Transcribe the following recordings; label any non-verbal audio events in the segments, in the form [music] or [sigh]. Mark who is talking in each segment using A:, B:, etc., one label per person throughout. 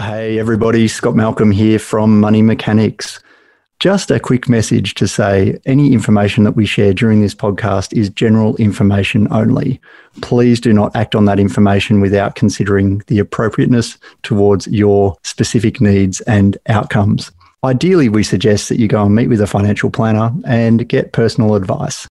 A: Hey, everybody, Scott Malcolm here from Money Mechanics. Just a quick message to say any information that we share during this podcast is general information only. Please do not act on that information without considering the appropriateness towards your specific needs and outcomes. Ideally, we suggest that you go and meet with a financial planner and get personal advice.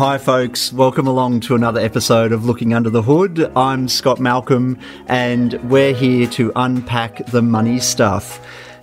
A: Hi, folks. Welcome along to another episode of Looking Under the Hood. I'm Scott Malcolm, and we're here to unpack the money stuff.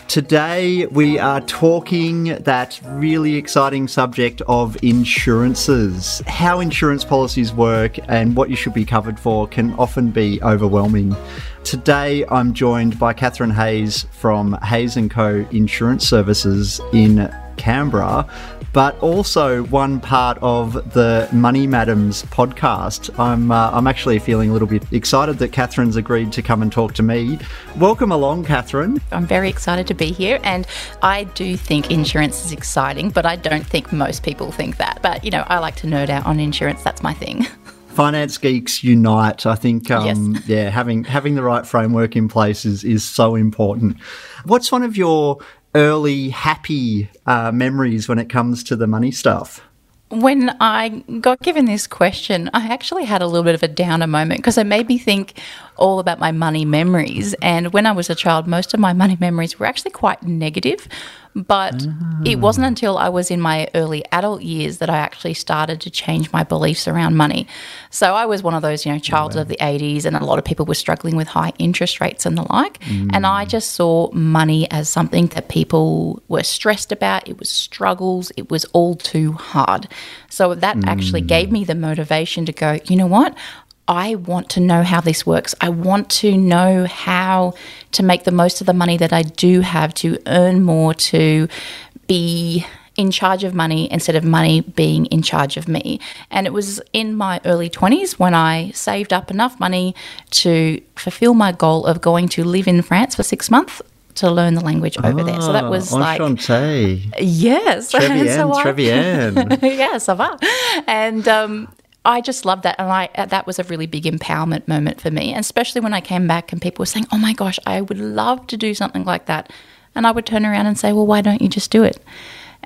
A: Today, we are talking that really exciting subject of insurances. How insurance policies work and what you should be covered for can often be overwhelming. Today, I'm joined by Catherine Hayes from Hayes & Co. Insurance Services in Canberra, but also one part of the Money Madams podcast. I'm uh, I'm actually feeling a little bit excited that Catherine's agreed to come and talk to me. Welcome along, Catherine.
B: I'm very excited to be here, and I do think insurance is exciting, but I don't think most people think that. But you know, I like to nerd out on insurance. That's my thing. [laughs]
A: finance geeks unite. I think, um, yes. yeah, having having the right framework in place is is so important. What's one of your early happy uh, memories when it comes to the money stuff?
B: When I got given this question, I actually had a little bit of a downer moment because it made me think all about my money memories. And when I was a child, most of my money memories were actually quite negative. But it wasn't ah. until I was in my early adult years that I actually started to change my beliefs around money. So I was one of those, you know, child of the 80s, and a lot of people were struggling with high interest rates and the like. Mm. And I mm. just saw money as something that people were stressed about. It was struggles, it was all too hard. So that mm. actually gave me the motivation to go, you know what? I want to know how this works. I want to know how to make the most of the money that I do have to earn more, to be in charge of money instead of money being in charge of me. And it was in my early 20s when I saved up enough money to fulfill my goal of going to live in France for six months to learn the language over there. So that ah, was
A: Enchanté.
B: like yes, [laughs]
A: bien, so bien. [laughs]
B: yeah, ça va. And um, I just loved that. And I, uh, that was a really big empowerment moment for me. Especially when I came back and people were saying, oh my gosh, I would love to do something like that. And I would turn around and say, well, why don't you just do it?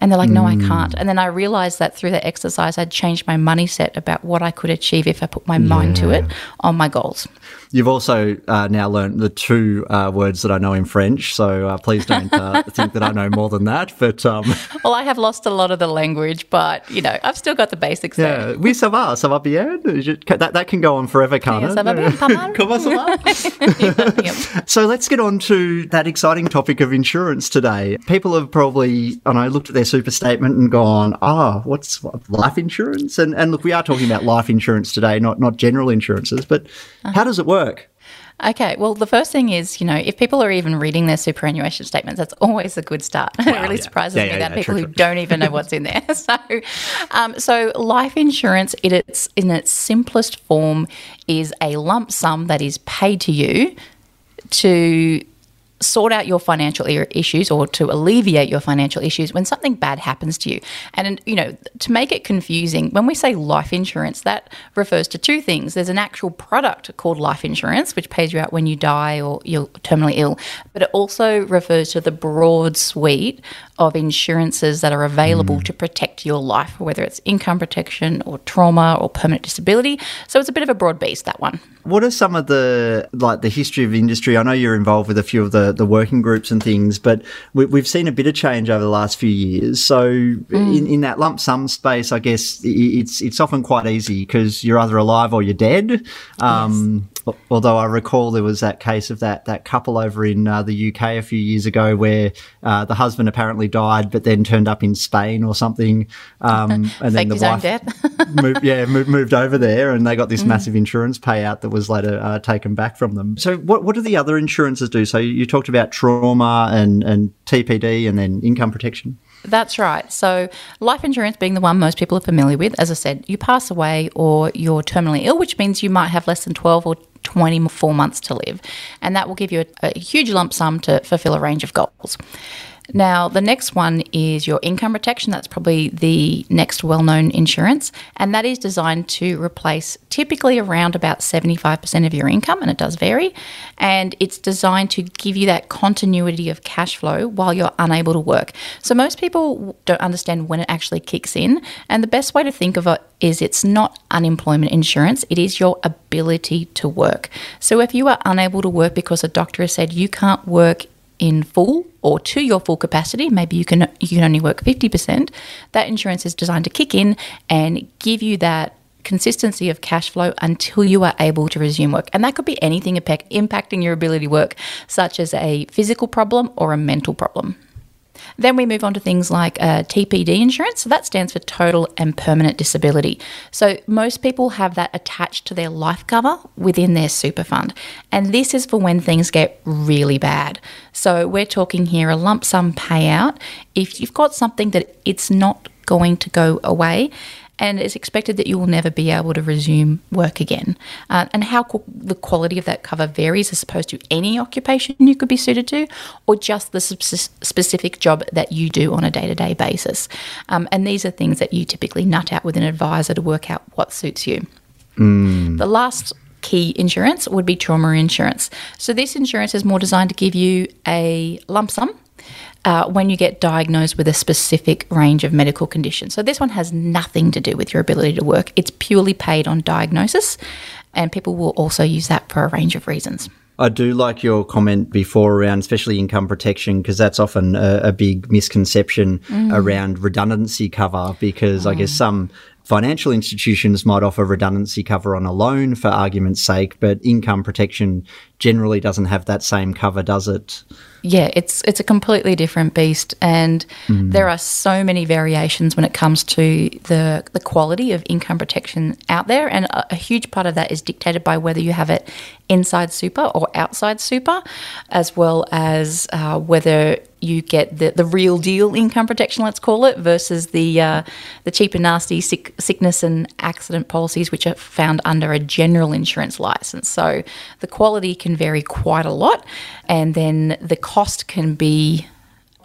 B: And they're like, no, I hmm. can't. And then I realized that through the exercise, I'd changed my money set about what I could achieve if I put my yeah. mind to it on my goals.
A: You've also uh, now learned the two uh, words that I know in French, so uh, please don't uh, [laughs] think that I know more than that. But um... [laughs]
B: well, I have lost a lot of the language, but you know, I've still got the basics.
A: Yeah, there. oui, ça va, ça va bien. That that can go on forever, can't it? Ça va bien, pas mal. [laughs] Comment ça va? so let's get on to that exciting topic of insurance today. People have probably, and I looked at their super statement and gone, "Ah, oh, what's what, life insurance?" And and look, we are talking about life insurance today, not not general insurances, but uh-huh. how does it work?
B: Okay, well, the first thing is, you know, if people are even reading their superannuation statements, that's always a good start. Wow, [laughs] it really yeah. surprises yeah, yeah, me that people true, who true. don't even know what's in there. [laughs] so, um, so life insurance, it, it's in its simplest form, is a lump sum that is paid to you to sort out your financial issues or to alleviate your financial issues when something bad happens to you. And, you know, to make it confusing, when we say life insurance, that refers to two things. There's an actual product called life insurance, which pays you out when you die or you're terminally ill, but it also refers to the broad suite of insurances that are available mm. to protect your life, whether it's income protection or trauma or permanent disability. So it's a bit of a broad base, that one.
A: What are some of the like the history of industry? I know you're involved with a few of the, the working groups and things, but we, have seen a bit of change over the last few years. So mm. in, in that lump sum space, I guess it's it's often quite easy because you're either alive or you're dead. Um, yes. Although I recall there was that case of that that couple over in uh, the UK a few years ago where uh, the husband apparently died, but then turned up in Spain or something,
B: um, [laughs] and then the wife [laughs]
A: moved, yeah moved, moved, over there, and they got this mm. massive insurance payout that was later uh, taken back from them. So, what what do the other insurances do? So, you talked about trauma and and TPD, and then income protection.
B: That's right. So, life insurance being the one most people are familiar with, as I said, you pass away or you're terminally ill, which means you might have less than 12 or 24 months to live. And that will give you a, a huge lump sum to fulfill a range of goals. Now, the next one is your income protection. That's probably the next well known insurance, and that is designed to replace typically around about 75% of your income, and it does vary. And it's designed to give you that continuity of cash flow while you're unable to work. So, most people don't understand when it actually kicks in, and the best way to think of it is it's not unemployment insurance, it is your ability to work. So, if you are unable to work because a doctor has said you can't work in full or to your full capacity, maybe you can you can only work 50%, that insurance is designed to kick in and give you that consistency of cash flow until you are able to resume work. And that could be anything impacting your ability to work, such as a physical problem or a mental problem. Then we move on to things like uh, TPD insurance. So that stands for total and permanent disability. So most people have that attached to their life cover within their super fund. And this is for when things get really bad. So we're talking here a lump sum payout if you've got something that it's not going to go away and it's expected that you will never be able to resume work again. Uh, and how co- the quality of that cover varies as opposed to any occupation you could be suited to, or just the specific job that you do on a day to day basis. Um, and these are things that you typically nut out with an advisor to work out what suits you. Mm. The last key insurance would be trauma insurance. So, this insurance is more designed to give you a lump sum uh, when you get diagnosed with a specific range of medical conditions. So, this one has nothing to do with your ability to work, it's purely paid on diagnosis, and people will also use that for a range of reasons.
A: I do like your comment before around, especially income protection, because that's often a, a big misconception mm. around redundancy cover. Because mm. I guess some financial institutions might offer redundancy cover on a loan for argument's sake, but income protection generally doesn't have that same cover, does it?
B: Yeah, it's it's a completely different beast, and mm. there are so many variations when it comes to the the quality of income protection out there, and a, a huge part of that is dictated by whether you have it inside super or outside super, as well as uh, whether you get the, the real deal income protection, let's call it, versus the uh, the cheap and nasty sick, sickness and accident policies, which are found under a general insurance license. So the quality can vary quite a lot, and then the cost can be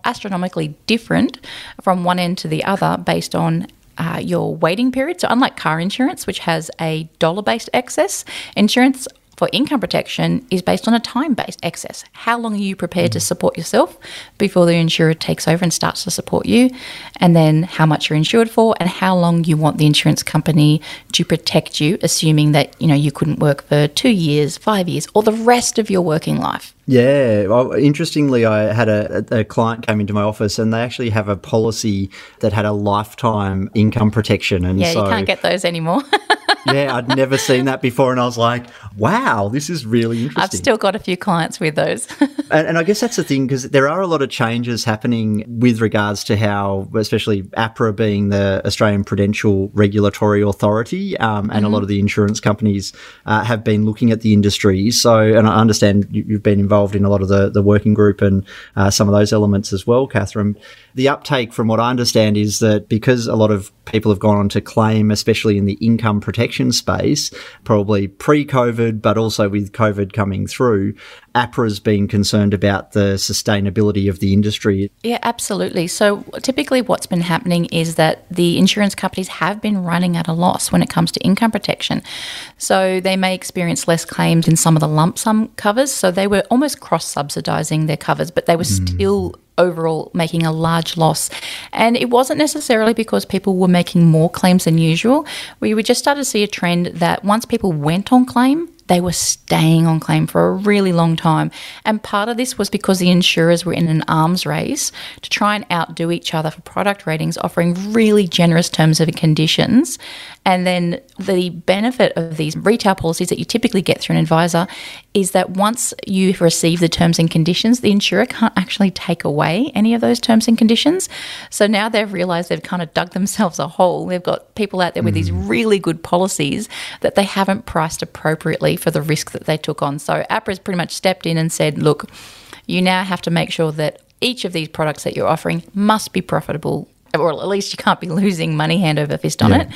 B: astronomically different from one end to the other based on uh, your waiting period. So, unlike car insurance, which has a dollar based excess, insurance for income protection is based on a time based excess. How long are you prepared to support yourself before the insurer takes over and starts to support you? And then how much you're insured for and how long you want the insurance company to protect you, assuming that, you know, you couldn't work for two years, five years, or the rest of your working life.
A: Yeah. Well, interestingly, I had a, a, client came into my office and they actually have a policy that had a lifetime income protection. And
B: yeah, so, you can't get those anymore. [laughs]
A: yeah, I'd never seen that before. And I was like, wow, this is really interesting.
B: I've still got a few clients with those. [laughs]
A: and, and, I guess that's the thing because there are a lot of changes happening with regards to how, especially APRA being the Australian Prudential Regulatory Authority, um, and mm-hmm. a lot of the insurance companies uh, have been looking at the industry. So, and I understand you, have been involved in a lot of the, the working group and uh, some of those elements as well, Catherine. The uptake, from what I understand, is that because a lot of people have gone on to claim, especially in the income protection space, probably pre COVID, but also with COVID coming through, APRA's been concerned about the sustainability of the industry.
B: Yeah, absolutely. So typically, what's been happening is that the insurance companies have been running at a loss when it comes to income protection. So they may experience less claims in some of the lump sum covers. So they were almost cross subsidizing their covers, but they were mm. still overall making a large loss. And it wasn't necessarily because people were making more claims than usual. We just start to see a trend that once people went on claim, they were staying on claim for a really long time. And part of this was because the insurers were in an arms race to try and outdo each other for product ratings, offering really generous terms and conditions. And then the benefit of these retail policies that you typically get through an advisor is that once you receive the terms and conditions, the insurer can't actually take away any of those terms and conditions. So now they've realized they've kind of dug themselves a hole. They've got people out there with mm. these really good policies that they haven't priced appropriately for the risk that they took on. So APRA's pretty much stepped in and said, look, you now have to make sure that each of these products that you're offering must be profitable or at least you can't be losing money hand over fist on yeah. it.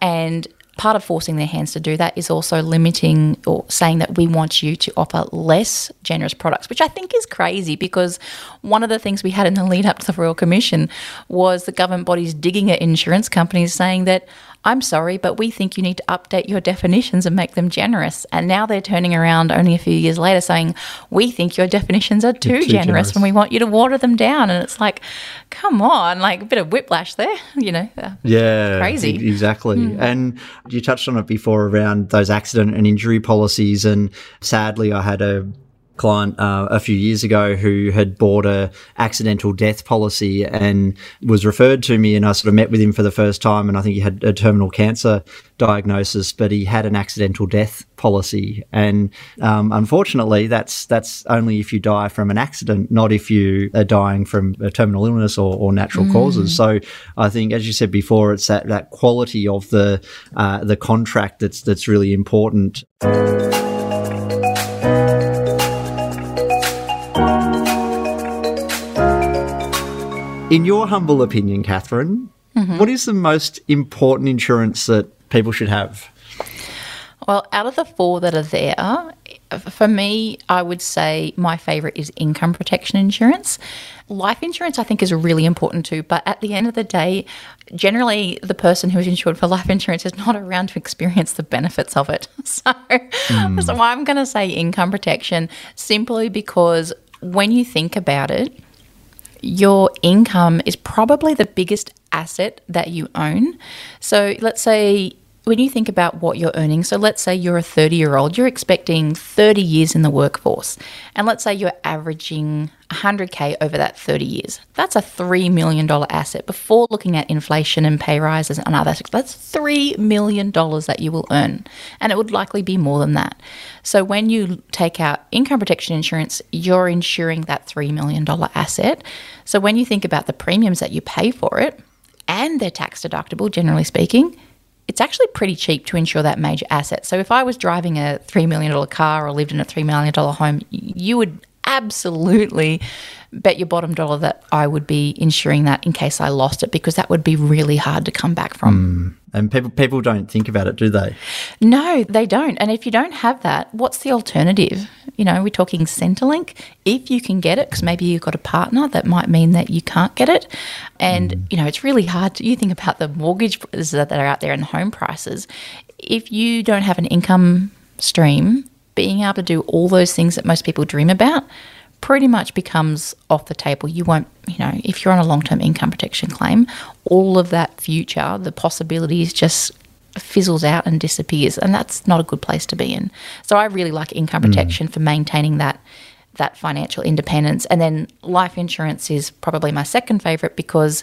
B: And part of forcing their hands to do that is also limiting or saying that we want you to offer less generous products, which I think is crazy because one of the things we had in the lead up to the Royal Commission was the government bodies digging at insurance companies saying that I'm sorry, but we think you need to update your definitions and make them generous. And now they're turning around only a few years later saying, we think your definitions are too, too generous, generous and we want you to water them down. And it's like, come on, like a bit of whiplash there, [laughs] you know?
A: Yeah. Crazy. Exactly. Mm. And you touched on it before around those accident and injury policies. And sadly, I had a client uh, a few years ago who had bought a accidental death policy and was referred to me and I sort of met with him for the first time and I think he had a terminal cancer diagnosis but he had an accidental death policy and um, unfortunately that's that's only if you die from an accident not if you are dying from a terminal illness or, or natural mm. causes so I think as you said before it's that, that quality of the uh, the contract that's that's really important. In your humble opinion, Catherine, mm-hmm. what is the most important insurance that people should have?
B: Well, out of the four that are there, for me, I would say my favourite is income protection insurance. Life insurance, I think, is really important too. But at the end of the day, generally, the person who is insured for life insurance is not around to experience the benefits of it. [laughs] So, mm. so I'm going to say income protection simply because when you think about it, your income is probably the biggest asset that you own. So let's say when you think about what you're earning, so let's say you're a 30 year old, you're expecting 30 years in the workforce, and let's say you're averaging 100K over that 30 years. That's a $3 million asset before looking at inflation and pay rises and other things. That's $3 million that you will earn, and it would likely be more than that. So when you take out income protection insurance, you're insuring that $3 million asset. So when you think about the premiums that you pay for it, and they're tax deductible, generally speaking, it's actually pretty cheap to insure that major asset. So if I was driving a $3 million car or lived in a $3 million home, you would absolutely bet your bottom dollar that I would be insuring that in case I lost it because that would be really hard to come back from.
A: Mm. And people people don't think about it, do they?
B: No, they don't. And if you don't have that, what's the alternative? You know, we're talking Centrelink. If you can get it, because maybe you've got a partner, that might mean that you can't get it. And mm. you know, it's really hard. To, you think about the mortgages that are out there and the home prices. If you don't have an income stream, being able to do all those things that most people dream about pretty much becomes off the table. You won't, you know, if you're on a long term income protection claim, all of that future, the possibilities just fizzles out and disappears. And that's not a good place to be in. So I really like income mm. protection mm. for maintaining that that financial independence. And then life insurance is probably my second favorite because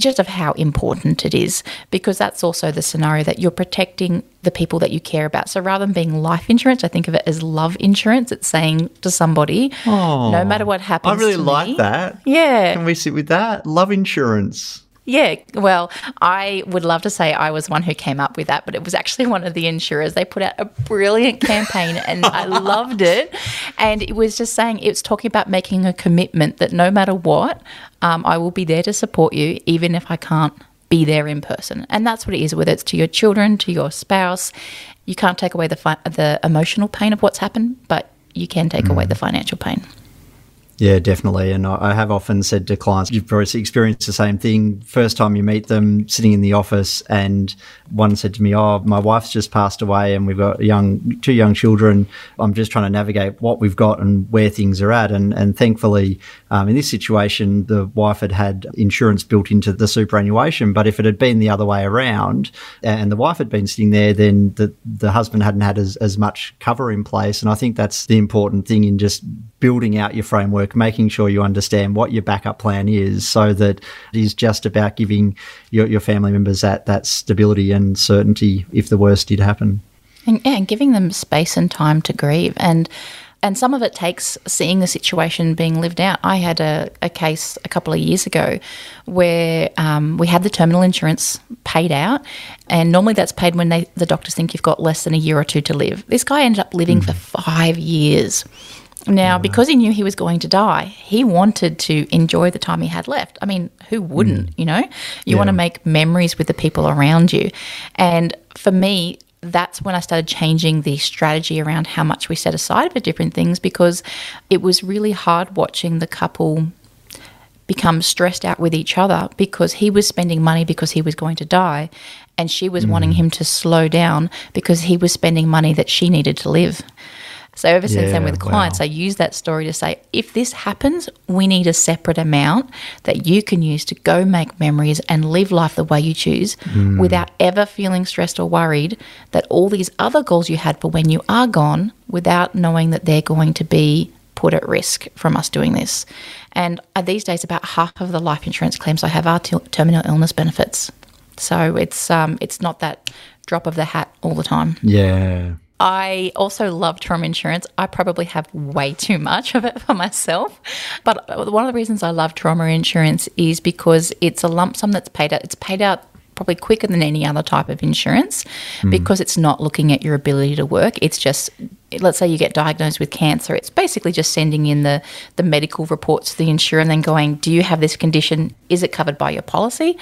B: just of how important it is, because that's also the scenario that you're protecting the people that you care about. So rather than being life insurance, I think of it as love insurance. It's saying to somebody, oh, no matter what happens,
A: I really like
B: me,
A: that.
B: Yeah.
A: Can we sit with that? Love insurance.
B: Yeah, well, I would love to say I was one who came up with that, but it was actually one of the insurers. They put out a brilliant campaign and I [laughs] loved it. And it was just saying, it was talking about making a commitment that no matter what, um, I will be there to support you, even if I can't be there in person. And that's what it is, whether it's to your children, to your spouse. You can't take away the, fi- the emotional pain of what's happened, but you can take mm. away the financial pain.
A: Yeah, definitely. And I have often said to clients, you've probably experienced the same thing. First time you meet them sitting in the office, and one said to me, Oh, my wife's just passed away, and we've got young, two young children. I'm just trying to navigate what we've got and where things are at. And, and thankfully, um, in this situation, the wife had had insurance built into the superannuation. But if it had been the other way around and the wife had been sitting there, then the, the husband hadn't had as, as much cover in place. And I think that's the important thing in just building out your framework, making sure you understand what your backup plan is so that it is just about giving your, your family members that, that stability and certainty if the worst did happen.
B: And, yeah, and giving them space and time to grieve. And and some of it takes seeing the situation being lived out. I had a, a case a couple of years ago where um, we had the terminal insurance paid out, and normally that's paid when they, the doctors think you've got less than a year or two to live. This guy ended up living mm. for five years Now, because he knew he was going to die, he wanted to enjoy the time he had left. I mean, who wouldn't, mm. you know? You want to make memories with the people around you. And for me, that's when I started changing the strategy around how much we set aside for different things because it was really hard watching the couple become stressed out with each other because he was spending money because he was going to die and she was wanting mm. him to slow down because he was spending money that she needed to live. So ever since then with clients,
A: wow.
B: I use that story to say, if this happens, we need a separate amount that you can use to go make memories and live life the way you choose without ever feeling stressed or worried that all these other goals you had for when you are gone, without knowing that they're going to be put at risk from us doing this. And uh, these days, about half of the life insurance claims I have are ter- terminal illness benefits. So it's um, it's not that drop of the hat all the time.
A: Yeah.
B: I also love trauma insurance. I probably have way too much of it for myself. But one of the reasons I love trauma insurance is because it's a lump sum that's paid out. It's paid out probably quicker than any other type of insurance because it's not looking at your ability to work. It's just let's say you get diagnosed with cancer, it's basically just sending in the the medical reports to the insurer and then going, "Do you have this condition? Is it covered by your policy?"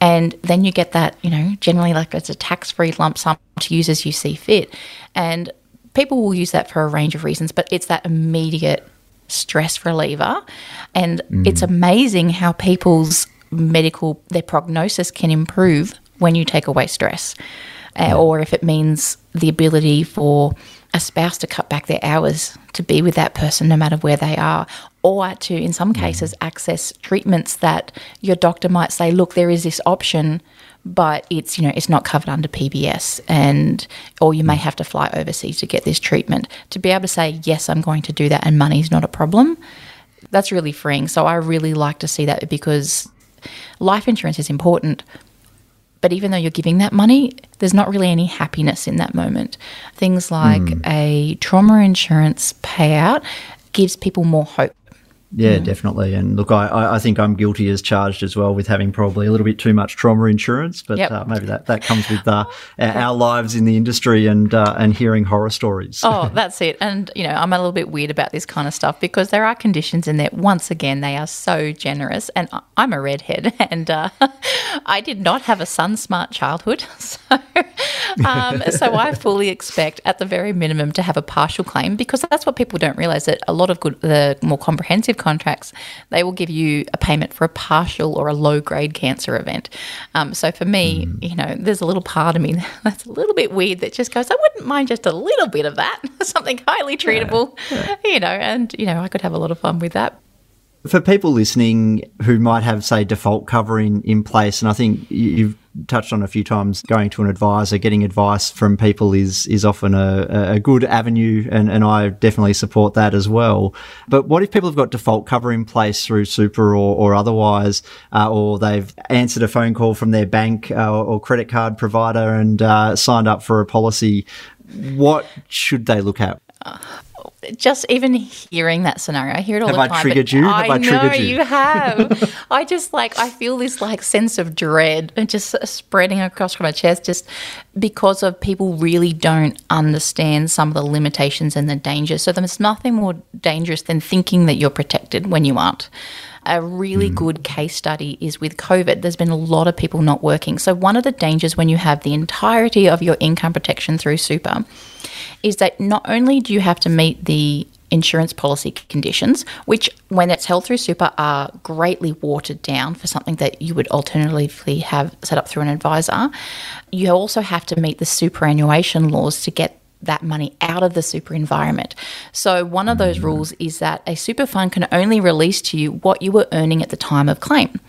B: And then you get that, you know, generally like it's a tax-free lump sum to use as you see fit. And people will use that for a range of reasons, but it's that immediate stress reliever. And it's mm. amazing how people's medical, their prognosis can improve when you take away stress. Uh, or if it means the ability for a spouse to cut back their hours to be with that person no matter where they are, or to, in some cases, access treatments that your doctor might say, look, there is this option, but it's you know it's not covered under PBS, and or you may have to fly overseas to get this treatment. To be able to say, yes, I'm going to do that, and money's not a problem, that's really freeing. So I really like to see that because life insurance is important. But even though you're giving that money, there's not really any happiness in that moment. Things like hmm. a trauma insurance payout gives people more hope.
A: Yeah, definitely. And look, I- I, think I'm guilty as charged as well with having probably a little bit too much trauma insurance, but
B: Yep.
A: uh, maybe that, that comes with uh, our- lives in the industry and uh, and hearing horror stories.
B: Oh, that's it. And, you know, I'm a little bit weird about this kind of stuff because there are conditions in there. Once again, they are so generous. And I'm a redhead [laughs] and uh, [laughs] I did not have a sun smart childhood. [laughs] So, um, so I fully expect, at the very minimum, to have a partial claim because that's what people don't realize that a lot of good, the more comprehensive contracts, they will give you a payment for a partial or a low grade cancer event. Um, so for me, you know, there's a little part of me [laughs] that's a little bit weird that just goes, I wouldn't mind just a little bit of that, [laughs] something highly treatable, you know, and, you know, I could have a lot of fun with that.
A: For people listening who might have, say, default covering in place, and I think you've touched on a few times, going to an advisor, getting advice from people is is often a, a good avenue, and, and I definitely support that as well. But what if people have got default cover in place through super or, or otherwise, uh, or they've answered a phone call from their bank uh, or credit card provider and uh, signed up for a policy? What should they look at?
B: Just even hearing that scenario, I hear it all
A: Have
B: the
A: I
B: time.
A: triggered you? Have I
B: know
A: triggered you?
B: you have. [laughs] I just like I feel this like sense of dread and just spreading across my chest, just because of people really don't understand some of the limitations and the dangers. So there's nothing more dangerous than thinking that you're protected when you aren't. A really mm. good case study is with COVID. There's been a lot of people not working. So, one of the dangers when you have the entirety of your income protection through super is that not only do you have to meet the insurance policy conditions, which, when it's held through super, are greatly watered down for something that you would alternatively have set up through an advisor, you also have to meet the superannuation laws to get that money out of the super environment. So, one of those rules is that a super fund can only release to you what you were earning at the time of claim.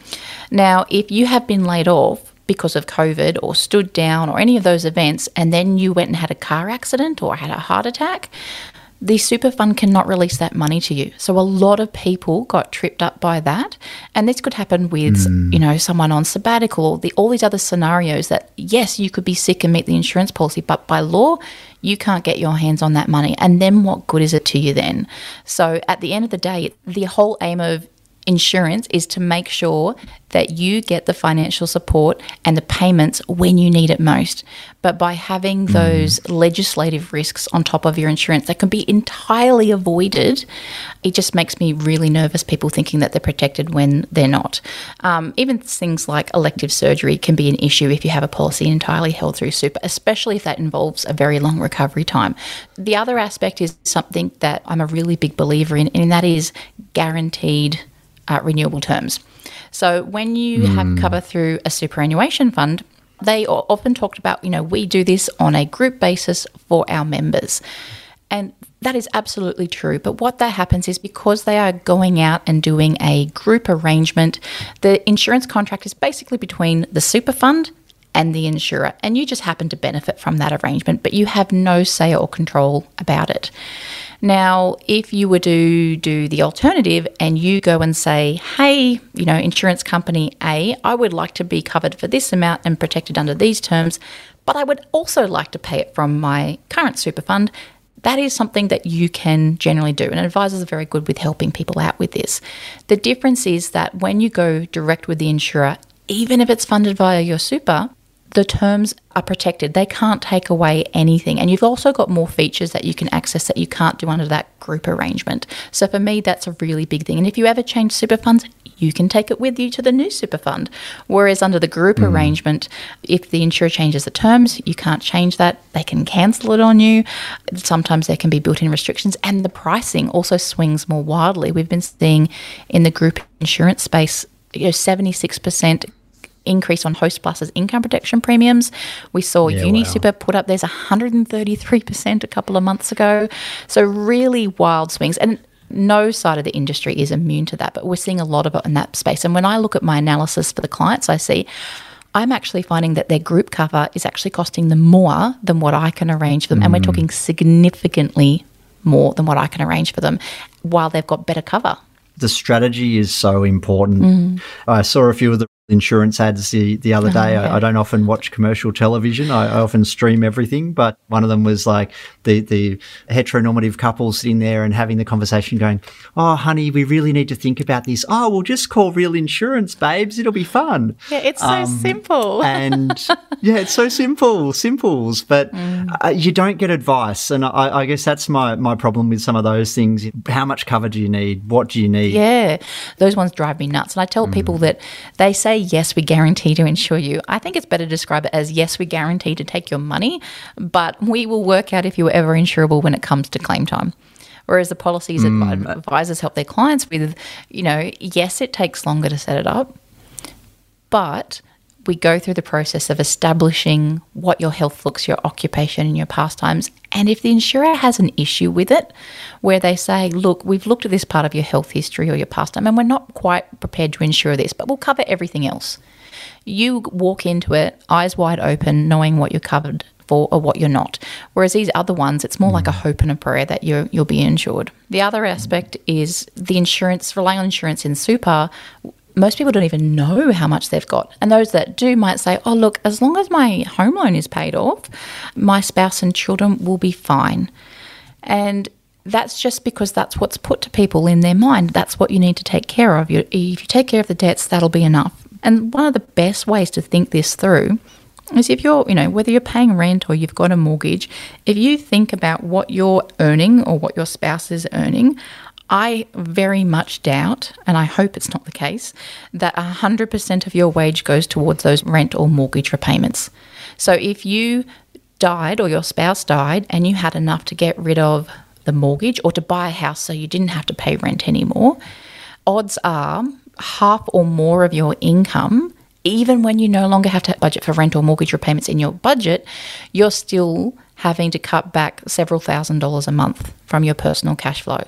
B: Now, if you have been laid off because of COVID or stood down or any of those events, and then you went and had a car accident or had a heart attack, the super fund cannot release that money to you. So a lot of people got tripped up by that, and this could happen with hmm. you know someone on sabbatical the, all these other scenarios that yes you could be sick and meet the insurance policy, but by law you can't get your hands on that money, and then what good is it to you then? So at the end of the day, the whole aim of insurance is to make sure that you get the financial support and the payments when you need it most. But by having mm. those legislative risks on top of your insurance that can be entirely avoided, it just makes me really nervous. People thinking that they're protected when they're not. Um, even things like elective surgery can be an issue if you have a policy entirely held through super, especially if that involves a very long recovery time. The other aspect is something that I'm a really big believer in, and that is guaranteed uh, renewable terms. So when you mm. have hmm. cover through a superannuation fund, they are often talked about, you know, we do this on a group basis for our members. And that is absolutely true. But what that happens is because they are going out and doing a group arrangement, the insurance contract is basically between the super fund and the insurer. And you just happen to benefit from that arrangement, but you have no say or control about it. Now, if you were to do the alternative and you go and say, hey, you know, insurance company A, I would like to be covered for this amount and protected under these terms, but I would also like to pay it from my current super fund. That is something that you can generally do, and advisors are very good with helping people out with this. The difference is that when you go direct with the insurer, even if it's funded via your super, the terms are protected. They can't take away anything. And you've also got more features that you can access that you can't do under that group arrangement. So for me, that's a really big thing. And if you ever change super funds, you can take it with you to the new super fund. Whereas under the group mm. arrangement, if the insurer changes the terms, you can't change that. They can cancel it on you. Sometimes there can be built in restrictions. And the pricing also swings more wildly. We've been seeing in the group insurance space, you know, 76% increase on Hostplus's income protection premiums. We saw yeah, UniSuper wow. put up there's 133% a couple of months ago. So really wild swings and no side of the industry is immune to that, but we're seeing a lot of it in that space. And when I look at my analysis for the clients, I see I'm actually finding that their group cover is actually costing them more than what I can arrange for them. Mm. And we're mm. talking significantly more than what I can arrange for them while they've got better cover.
A: The strategy is so important. Mm. I saw a few of the insurance ads the, the other day. I, I, don't often watch commercial television. I, I, often stream everything, but one of them was like the, the heteronormative couple sitting there and having the conversation going, Oh, honey, we really need to think about this. Oh, we'll just call real insurance, babes. It'll be fun.
B: Yeah, it's um, so simple. [laughs]
A: and yeah, it's so simple, simples, but mm. uh, you don't get advice. And I, I guess that's my, my problem with some of those things. How much cover do you need? What do you need?
B: Yeah, those ones drive me nuts. And I tell mm. people that they say yes, we guarantee to insure you. I think it's better to describe it as yes, we guarantee to take your money, but we will work out if you're ever insurable when it comes to claim time. Whereas the policies mm. advisors help their clients with, you know, yes, it takes longer to set it up, but we go through the process of establishing what your health looks, your occupation, and your pastimes. And if the insurer has an issue with it, where they say, look, we've looked at this part of your health history or your pastime, and we're not quite prepared to insure this, but we'll cover everything else. You walk into it eyes wide open, knowing what you're covered for or what you're not. Whereas these other ones, it's more mm. like a hope and a prayer that you you'll be insured. The other aspect is the insurance, relying on insurance in super most people don't even know how much they've got. And those that do might say, oh, look, as long as my home loan is paid off, my spouse and children will be fine. And that's just because that's what's put to people in their mind. That's what you need to take care of. if you take care of the debts, that'll be enough. And one of the best ways to think this through is if you're, you know, whether you're paying rent or you've got a mortgage, if you think about what you're earning or what your spouse is earning, I very much doubt, and I hope it's not the case, that 100% of your wage goes towards those rent or mortgage repayments. So if you died or your spouse died and you had enough to get rid of the mortgage or to buy a house so you didn't have to pay rent anymore, odds are half or more of your income even when you no longer have to budget for rent or mortgage repayments in your budget, you're still having to cut back several thousand dollars a month from your personal cash flow.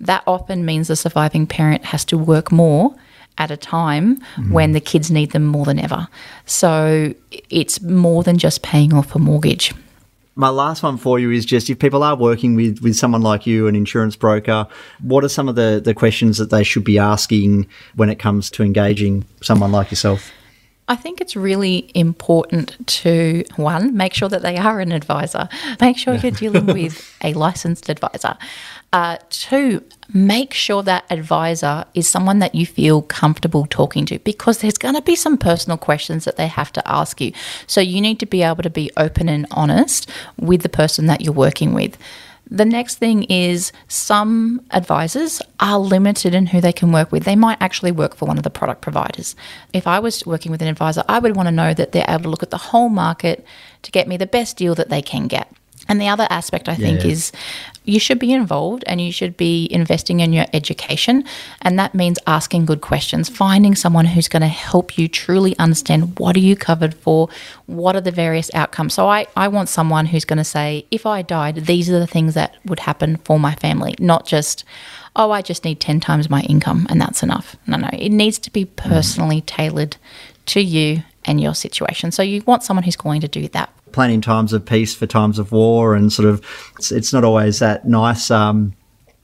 B: That often means the surviving parent has to work more at a time mm-hmm. when the kids need them more than ever. So it's more than just paying off a mortgage.
A: My last one for you is just if people are working with, with someone like you, an insurance broker, what are some of the, the questions that they should be asking when it comes to engaging someone like yourself?
B: I think it's really important to one, make sure that they are an advisor, make sure you're dealing [laughs] with a licensed advisor. Uh, two, make sure that advisor is someone that you feel comfortable talking to because there's going to be some personal questions that they have to ask you. So you need to be able to be open and honest with the person that you're working with. The next thing is some advisors are limited in who they can work with. They might actually work for one of the product providers. If I was working with an advisor, I would want to know that they're able to look at the whole market to get me the best deal that they can get. And the other aspect I think
A: Yeah.
B: is you should be involved and you should be investing in your education. And that means asking good questions, finding someone who's going to help you truly understand what are you covered for, what are the various outcomes. So I, I want someone who's going to say, if I died, these are the things that would happen for my family, not just, oh, I just need 10 times my income and that's enough. No, no, it needs to be mm. personally tailored to you and your situation. So you want someone who's going to do that
A: planning times of peace for times of war, and sort of it's, it's not always that nice. Um,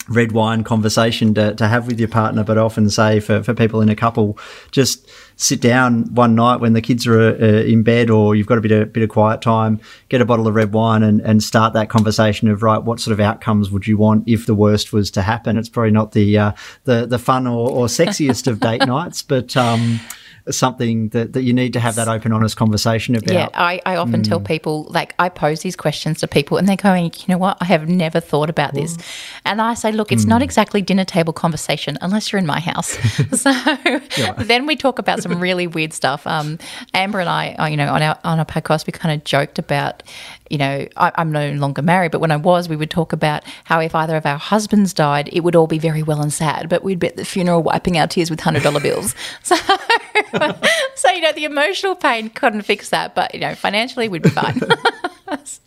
A: red wine conversation to, to have with your partner, but I often say for, for people in a couple, just sit down one night when the kids are uh, in bed or you've got a bit of, bit of quiet time, get a bottle of red wine and, and start that conversation of, right, what sort of outcomes would you want if the worst was to happen? It's probably not the, uh, the, the fun or, or sexiest of date [laughs] nights, but, um, something that, that you need to have that open, honest conversation about.
B: Yeah, I, I often tell people, like, I pose these questions to people and they're going, you know what, I have never thought about this. And I say, look, it's not exactly dinner table conversation unless you're in my house. [laughs] [laughs] so then we talk about some really weird stuff. Um, Amber and I, uh, you know, on our, on our podcast, we kind of joked about, you know, I, I'm no longer married, but when I was, we would talk about how if either of our husbands died, it would all be very well and sad, but we'd be at the funeral wiping our tears with $100 bills. [laughs] So, [laughs] so, you know, the emotional pain couldn't fix that, but, you know, financially we'd be fine. [laughs] so,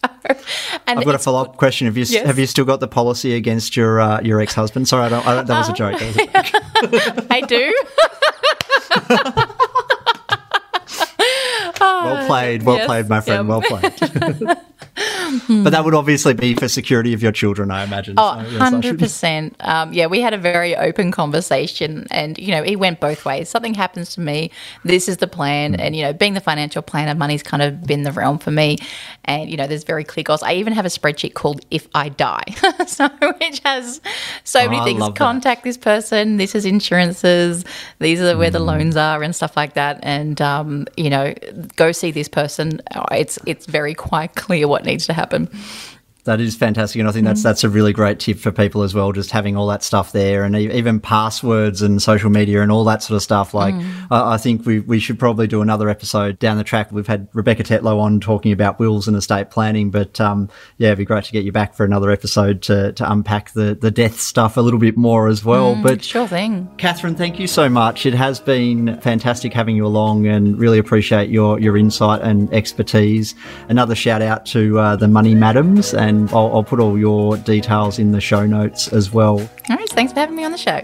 A: I've got a follow up question. Have you
B: Yes.
A: have you still got the policy against your uh, your ex husband? Sorry, I don't, I don't, that was a joke. Was a joke.
B: I do.
A: Well played, well
B: yes,
A: played, my friend.
B: yep.
A: Well played. But that would obviously be for security of your children, I imagine.
B: Oh,
A: So, yes,
B: 100%. Um, yeah, we had a very open conversation and, you know, it went both ways. Something happens to me, this is the plan. And, you know, being the financial planner, money's kind of been the realm for me. And, you know, there's very clear goals. I even have a spreadsheet called If I Die. [laughs] so, which has so many
A: Oh, I
B: things.
A: love that.
B: Contact this person, this is insurances, these are
A: Mm.
B: where the loans are and stuff like that. And, um, you know, go see this person. It's, it's very quite clear what needs to happen happen.
A: That is fantastic, and I think
B: Mm.
A: that's that's a really great tip for people as well. Just having all that stuff there, and even passwords and social media and all that sort of stuff. Like,
B: Mm.
A: I, I think we we should probably do another episode down the track. We've had Rebecca Tetlow on talking about wills and estate planning, but um, yeah, it'd be great to get you back for another episode to to unpack the the death stuff a little bit more as well. but
B: Sure thing.
A: Catherine, thank you so much. It has been fantastic having you along and really appreciate your, your insight and expertise. Another shout out to uh, the Money Madams, and I'll, I'll put all your details in the show notes as well.
B: All right. Thanks for having me on the show.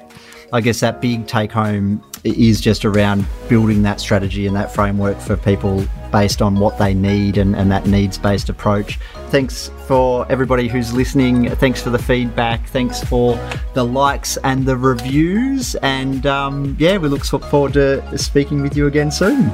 A: I guess that big take home is just around building that strategy and that framework for people based on what they need and, and that needs based approach. Thanks for everybody who's listening. Thanks for the feedback. Thanks for the likes and the reviews. And um, yeah, we look forward to speaking with you again soon.